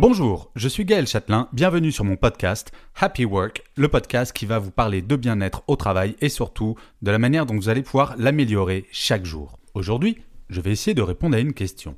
Bonjour, je suis Gaël Châtelain, bienvenue sur mon podcast Happy Work, le podcast qui va vous parler de bien-être au travail et surtout de la manière dont vous allez pouvoir l'améliorer chaque jour. Aujourd'hui, je vais essayer de répondre à une question.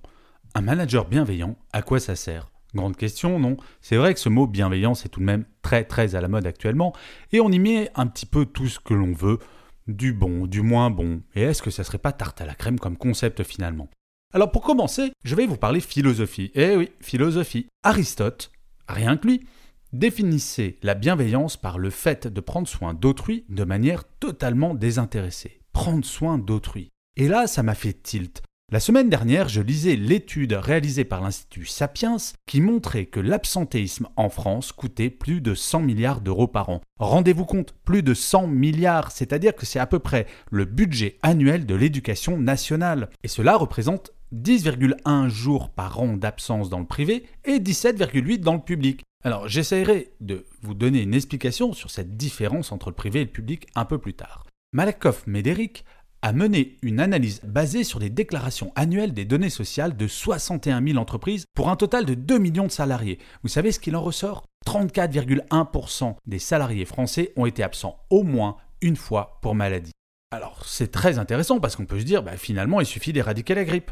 Un manager bienveillant, à quoi ça sert? Grande question, non? C'est vrai que ce mot bienveillant, c'est tout de même très très à la mode actuellement, et on y met un petit peu tout ce que l'on veut, du bon, du moins bon, et est-ce que ça serait pas tarte à la crème comme concept finalement? Alors pour commencer, je vais vous parler philosophie. Eh oui, philosophie. Aristote, rien que lui, définissait la bienveillance par le fait de prendre soin d'autrui de manière totalement désintéressée. Prendre soin d'autrui. Et là, ça m'a fait tilt. La semaine dernière, je lisais l'étude réalisée par l'Institut Sapiens qui montrait que l'absentéisme en France coûtait plus de 100 milliards d'euros par an. Rendez-vous compte, plus de 100 milliards, c'est-à-dire que c'est à peu près le budget annuel de l'éducation nationale. Et cela représente 10,1 jours par an d'absence dans le privé et 17,8 dans le public. Alors j'essaierai de vous donner une explication sur cette différence entre le privé et le public un peu plus tard. Malakoff Médéric a mené une analyse basée sur les déclarations annuelles des données sociales de 61 000 entreprises pour un total de 2 millions de salariés. Vous savez ce qu'il en ressort? 34,1% des salariés français ont été absents au moins une fois pour maladie. Alors c'est très intéressant parce qu'on peut se dire bah, finalement il suffit d'éradiquer la grippe.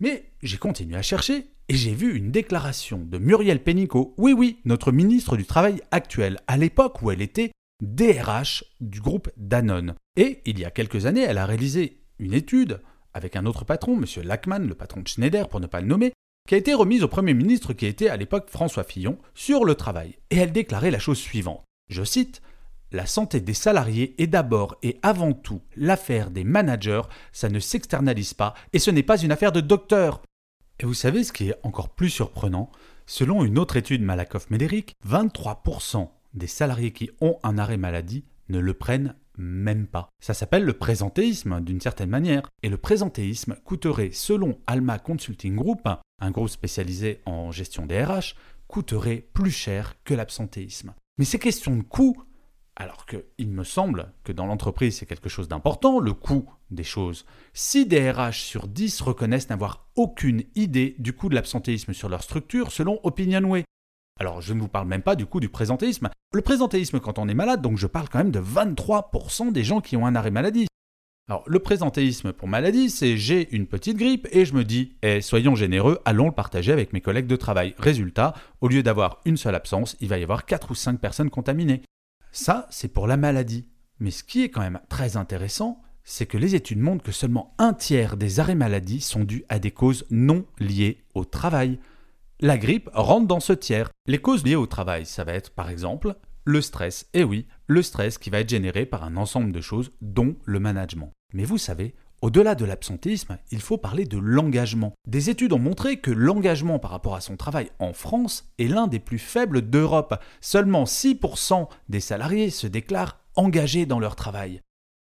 Mais j'ai continué à chercher et j'ai vu une déclaration de Muriel Pénicaud, oui oui, notre ministre du Travail actuel, à l'époque où elle était DRH du groupe Danone. Et il y a quelques années, elle a réalisé une étude avec un autre patron, M. Lachman, le patron de Schneider pour ne pas le nommer, qui a été remise au Premier ministre qui était à l'époque François Fillon sur le travail. Et elle déclarait la chose suivante. Je cite la santé des salariés est d'abord et avant tout l'affaire des managers, ça ne s'externalise pas et ce n'est pas une affaire de docteur. Et vous savez ce qui est encore plus surprenant? Selon une autre étude Malakoff-Médéric, 23% des salariés qui ont un arrêt maladie ne le prennent même pas. Ça s'appelle le présentéisme d'une certaine manière. Et le présentéisme coûterait, selon Alma Consulting Group, un groupe spécialisé en gestion des RH, coûterait plus cher que l'absentéisme. Mais ces questions de coût alors qu'il me semble que dans l'entreprise, c'est quelque chose d'important, le coût des choses. Si des RH sur 10 reconnaissent n'avoir aucune idée du coût de l'absentéisme sur leur structure selon Opinionway. Alors je ne vous parle même pas du coût du présentéisme. Le présentéisme quand on est malade, donc je parle quand même de 23% des gens qui ont un arrêt maladie. Alors le présentéisme pour maladie, c'est j'ai une petite grippe et je me dis, eh, soyons généreux, allons le partager avec mes collègues de travail. Résultat, au lieu d'avoir une seule absence, il va y avoir 4 ou 5 personnes contaminées. Ça, c'est pour la maladie. Mais ce qui est quand même très intéressant, c'est que les études montrent que seulement un tiers des arrêts maladie sont dus à des causes non liées au travail. La grippe rentre dans ce tiers. Les causes liées au travail, ça va être par exemple le stress. Et oui, le stress qui va être généré par un ensemble de choses, dont le management. Mais vous savez, au-delà de l'absentéisme, il faut parler de l'engagement. Des études ont montré que l'engagement par rapport à son travail en France est l'un des plus faibles d'Europe. Seulement 6% des salariés se déclarent engagés dans leur travail.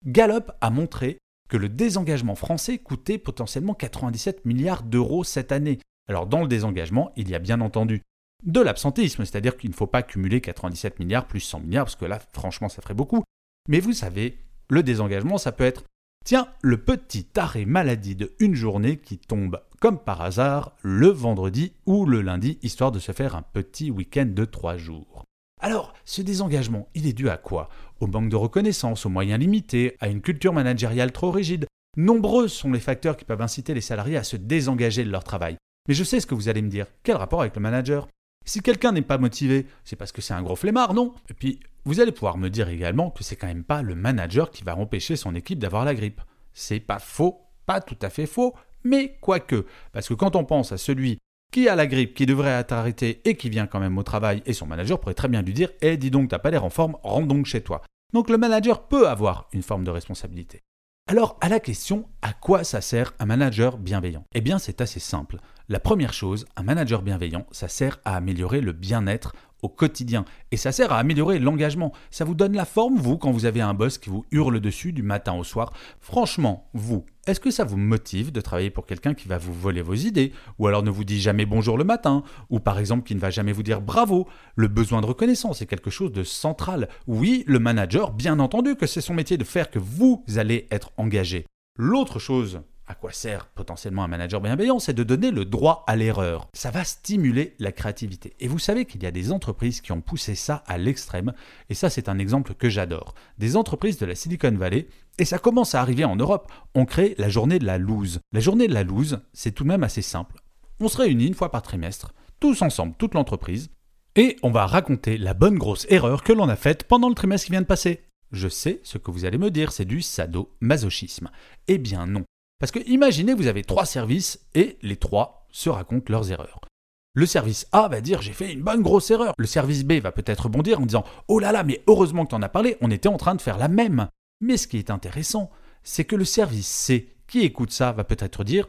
Gallup a montré que le désengagement français coûtait potentiellement 97 milliards d'euros cette année. Alors dans le désengagement, il y a bien entendu de l'absentéisme, c'est-à-dire qu'il ne faut pas cumuler 97 milliards plus 100 milliards, parce que là, franchement, ça ferait beaucoup. Mais vous savez, le désengagement, ça peut être Tiens, le petit arrêt maladie de une journée qui tombe comme par hasard le vendredi ou le lundi, histoire de se faire un petit week-end de trois jours. Alors, ce désengagement, il est dû à quoi? Au manque de reconnaissance, aux moyens limités, à une culture managériale trop rigide. Nombreux sont les facteurs qui peuvent inciter les salariés à se désengager de leur travail. Mais je sais ce que vous allez me dire. Quel rapport avec le manager? Si quelqu'un n'est pas motivé, c'est parce que c'est un gros flemmard, non? Et puis, vous allez pouvoir me dire également que c'est quand même pas le manager qui va empêcher son équipe d'avoir la grippe. C'est pas faux, pas tout à fait faux, mais quoique. Parce que quand on pense à celui qui a la grippe, qui devrait être arrêté et qui vient quand même au travail, et son manager pourrait très bien lui dire Eh, dis donc, t'as pas l'air en forme, rentre donc chez toi. Donc le manager peut avoir une forme de responsabilité. Alors à la question à quoi ça sert un manager bienveillant? Eh bien c'est assez simple. La première chose, un manager bienveillant, ça sert à améliorer le bien-être au quotidien. Et ça sert à améliorer l'engagement. Ça vous donne la forme, vous, quand vous avez un boss qui vous hurle dessus du matin au soir. Franchement, vous, est-ce que ça vous motive de travailler pour quelqu'un qui va vous voler vos idées? Ou alors ne vous dit jamais bonjour le matin Ou par exemple qui ne va jamais vous dire bravo Le besoin de reconnaissance est quelque chose de central. Oui, le manager, bien entendu que c'est son métier de faire que vous allez être engagé. L'autre chose à quoi sert potentiellement un manager bienveillant, c'est de donner le droit à l'erreur. Ça va stimuler la créativité. Et vous savez qu'il y a des entreprises qui ont poussé ça à l'extrême, et ça c'est un exemple que j'adore. Des entreprises de la Silicon Valley, et ça commence à arriver en Europe, ont créé la journée de la loose. La journée de la loose, c'est tout de même assez simple. On se réunit une fois par trimestre, tous ensemble, toute l'entreprise, et on va raconter la bonne grosse erreur que l'on a faite pendant le trimestre qui vient de passer. Je sais ce que vous allez me dire, c'est du sadomasochisme. Eh bien non. Parce que imaginez, vous avez trois services et les trois se racontent leurs erreurs. Le service A va dire j'ai fait une bonne grosse erreur. Le service B va peut-être rebondir en disant oh là là, mais heureusement que tu en as parlé, on était en train de faire la même. Mais ce qui est intéressant, c'est que le service C qui écoute ça va peut-être dire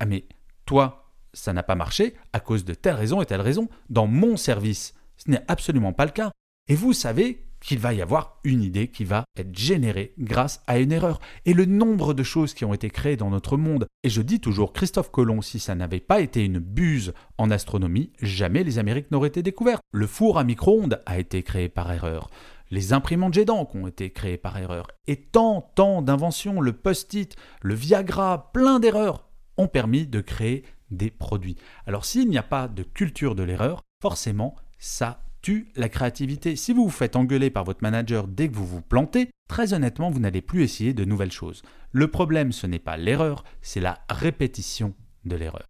ah mais toi, ça n'a pas marché à cause de telle raison et telle raison. Dans mon service, ce n'est absolument pas le cas. Et vous savez qu'il va y avoir une idée qui va être générée grâce à une erreur. Et le nombre de choses qui ont été créées dans notre monde, et je dis toujours Christophe Colomb, si ça n'avait pas été une buse en astronomie, jamais les Amériques n'auraient été découvertes. Le four à micro-ondes a été créé par erreur. Les imprimantes jet ont été créées par erreur. Et tant, tant d'inventions, le post-it, le Viagra, plein d'erreurs ont permis de créer des produits. Alors s'il n'y a pas de culture de l'erreur, forcément, ça tue la créativité. Si vous vous faites engueuler par votre manager dès que vous vous plantez, très honnêtement, vous n'allez plus essayer de nouvelles choses. Le problème, ce n'est pas l'erreur, c'est la répétition de l'erreur.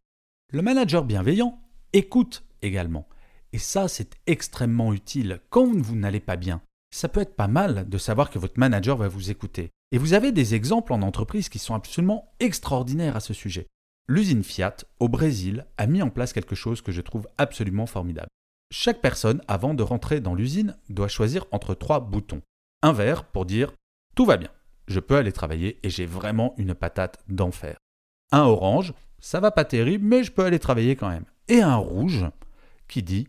Le manager bienveillant écoute également. Et ça, c'est extrêmement utile quand vous n'allez pas bien. Ça peut être pas mal de savoir que votre manager va vous écouter. Et vous avez des exemples en entreprise qui sont absolument extraordinaires à ce sujet. L'usine Fiat, au Brésil, a mis en place quelque chose que je trouve absolument formidable. Chaque personne, avant de rentrer dans l'usine, doit choisir entre trois boutons. Un vert pour dire tout va bien, je peux aller travailler et j'ai vraiment une patate d'enfer. Un orange, ça va pas terrible, mais je peux aller travailler quand même. Et un rouge qui dit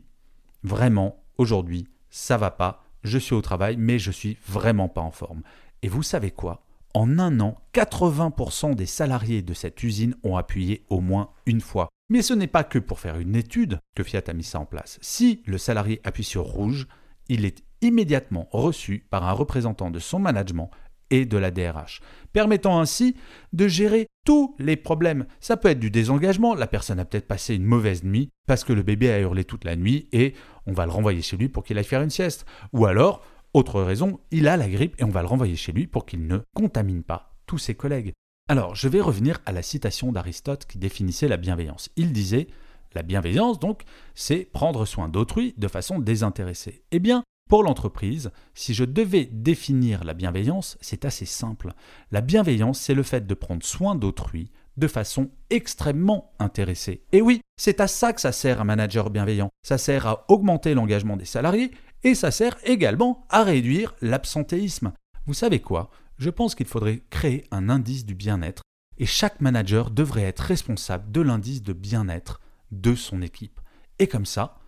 vraiment aujourd'hui ça va pas, je suis au travail, mais je suis vraiment pas en forme. Et vous savez quoi? En un an, 80% des salariés de cette usine ont appuyé au moins une fois. Mais ce n'est pas que pour faire une étude que Fiat a mis ça en place. Si le salarié appuie sur rouge, il est immédiatement reçu par un représentant de son management et de la DRH, permettant ainsi de gérer tous les problèmes. Ça peut être du désengagement, la personne a peut-être passé une mauvaise nuit parce que le bébé a hurlé toute la nuit et on va le renvoyer chez lui pour qu'il aille faire une sieste. Ou alors, autre raison, il a la grippe et on va le renvoyer chez lui pour qu'il ne contamine pas tous ses collègues. Alors, je vais revenir à la citation d'Aristote qui définissait la bienveillance. Il disait La bienveillance, donc, c'est prendre soin d'autrui de façon désintéressée. Eh bien, pour l'entreprise, si je devais définir la bienveillance, c'est assez simple. La bienveillance, c'est le fait de prendre soin d'autrui de façon extrêmement intéressée. Et oui, c'est à ça que ça sert un manager bienveillant. Ça sert à augmenter l'engagement des salariés et ça sert également à réduire l'absentéisme. Vous savez quoi? Je pense qu'il faudrait créer un indice du bien-être et chaque manager devrait être responsable de l'indice de bien-être de son équipe. Et comme ça,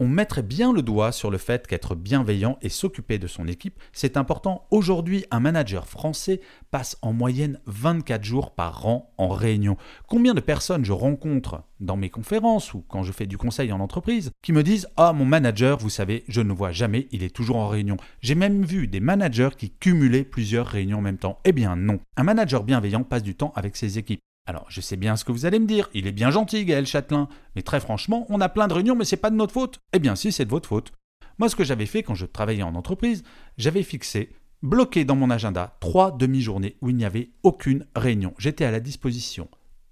on mettrait bien le doigt sur le fait qu'être bienveillant et s'occuper de son équipe, c'est important. Aujourd'hui, un manager français passe en moyenne 24 jours par an en réunion. Combien de personnes je rencontre dans mes conférences ou quand je fais du conseil en entreprise qui me disent Ah, mon manager, vous savez, je ne vois jamais, il est toujours en réunion. J'ai même vu des managers qui cumulaient plusieurs réunions en même temps. Eh bien non. Un manager bienveillant passe du temps avec ses équipes. Alors, je sais bien ce que vous allez me dire, il est bien gentil, Gaël Châtelain, mais très franchement, on a plein de réunions, mais c'est pas de notre faute. Eh bien, si, c'est de votre faute. Moi, ce que j'avais fait quand je travaillais en entreprise, j'avais fixé, bloqué dans mon agenda, trois demi-journées où il n'y avait aucune réunion. J'étais à la disposition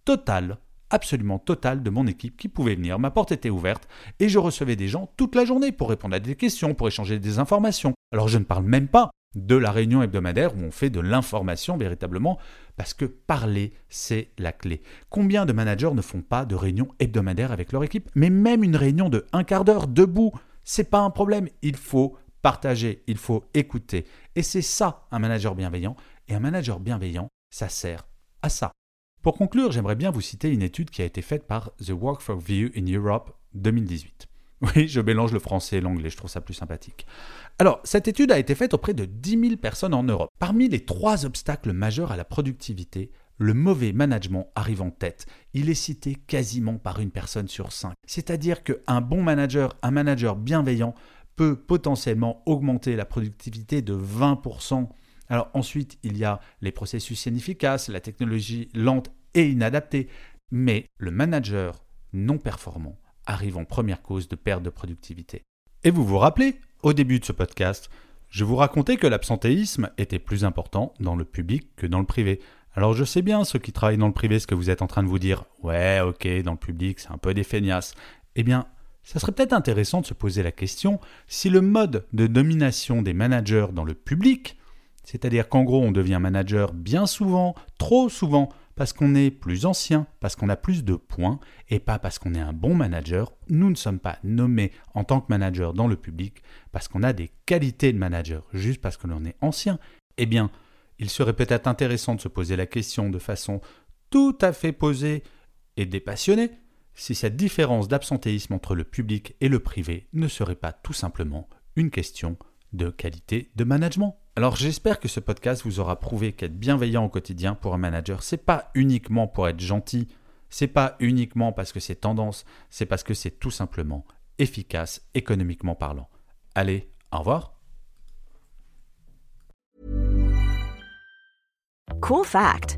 totale, absolument totale de mon équipe qui pouvait venir. Ma porte était ouverte et je recevais des gens toute la journée pour répondre à des questions, pour échanger des informations. Alors, je ne parle même pas de la réunion hebdomadaire où on fait de l'information véritablement, parce que parler, c'est la clé. Combien de managers ne font pas de réunion hebdomadaire avec leur équipe Mais même une réunion de un quart d'heure debout, c'est pas un problème. Il faut partager, il faut écouter. Et c'est ça un manager bienveillant. Et un manager bienveillant, ça sert à ça. Pour conclure, j'aimerais bien vous citer une étude qui a été faite par The Work for View in Europe 2018. Oui, je mélange le français et l'anglais, je trouve ça plus sympathique. Alors, cette étude a été faite auprès de 10 000 personnes en Europe. Parmi les trois obstacles majeurs à la productivité, le mauvais management arrive en tête. Il est cité quasiment par une personne sur cinq. C'est-à-dire qu'un bon manager, un manager bienveillant, peut potentiellement augmenter la productivité de 20%. Alors ensuite, il y a les processus inefficaces, la technologie lente et inadaptée. Mais le manager non performant arrive en première cause de perte de productivité. Et vous vous rappelez, au début de ce podcast, je vous racontais que l'absentéisme était plus important dans le public que dans le privé. Alors je sais bien, ceux qui travaillent dans le privé, ce que vous êtes en train de vous dire. Ouais, ok, dans le public, c'est un peu des feignasses. Eh bien, ça serait peut-être intéressant de se poser la question si le mode de domination des managers dans le public, c'est-à-dire qu'en gros on devient manager bien souvent, trop souvent, parce qu'on est plus ancien, parce qu'on a plus de points, et pas parce qu'on est un bon manager. Nous ne sommes pas nommés en tant que manager dans le public parce qu'on a des qualités de manager, juste parce que l'on est ancien. Eh bien, il serait peut-être intéressant de se poser la question de façon tout à fait posée et dépassionnée si cette différence d'absentéisme entre le public et le privé ne serait pas tout simplement une question de qualité de management. Alors j'espère que ce podcast vous aura prouvé qu'être bienveillant au quotidien pour un manager, c'est pas uniquement pour être gentil, c'est pas uniquement parce que c'est tendance, c'est parce que c'est tout simplement efficace économiquement parlant. Allez, au revoir. Cool fact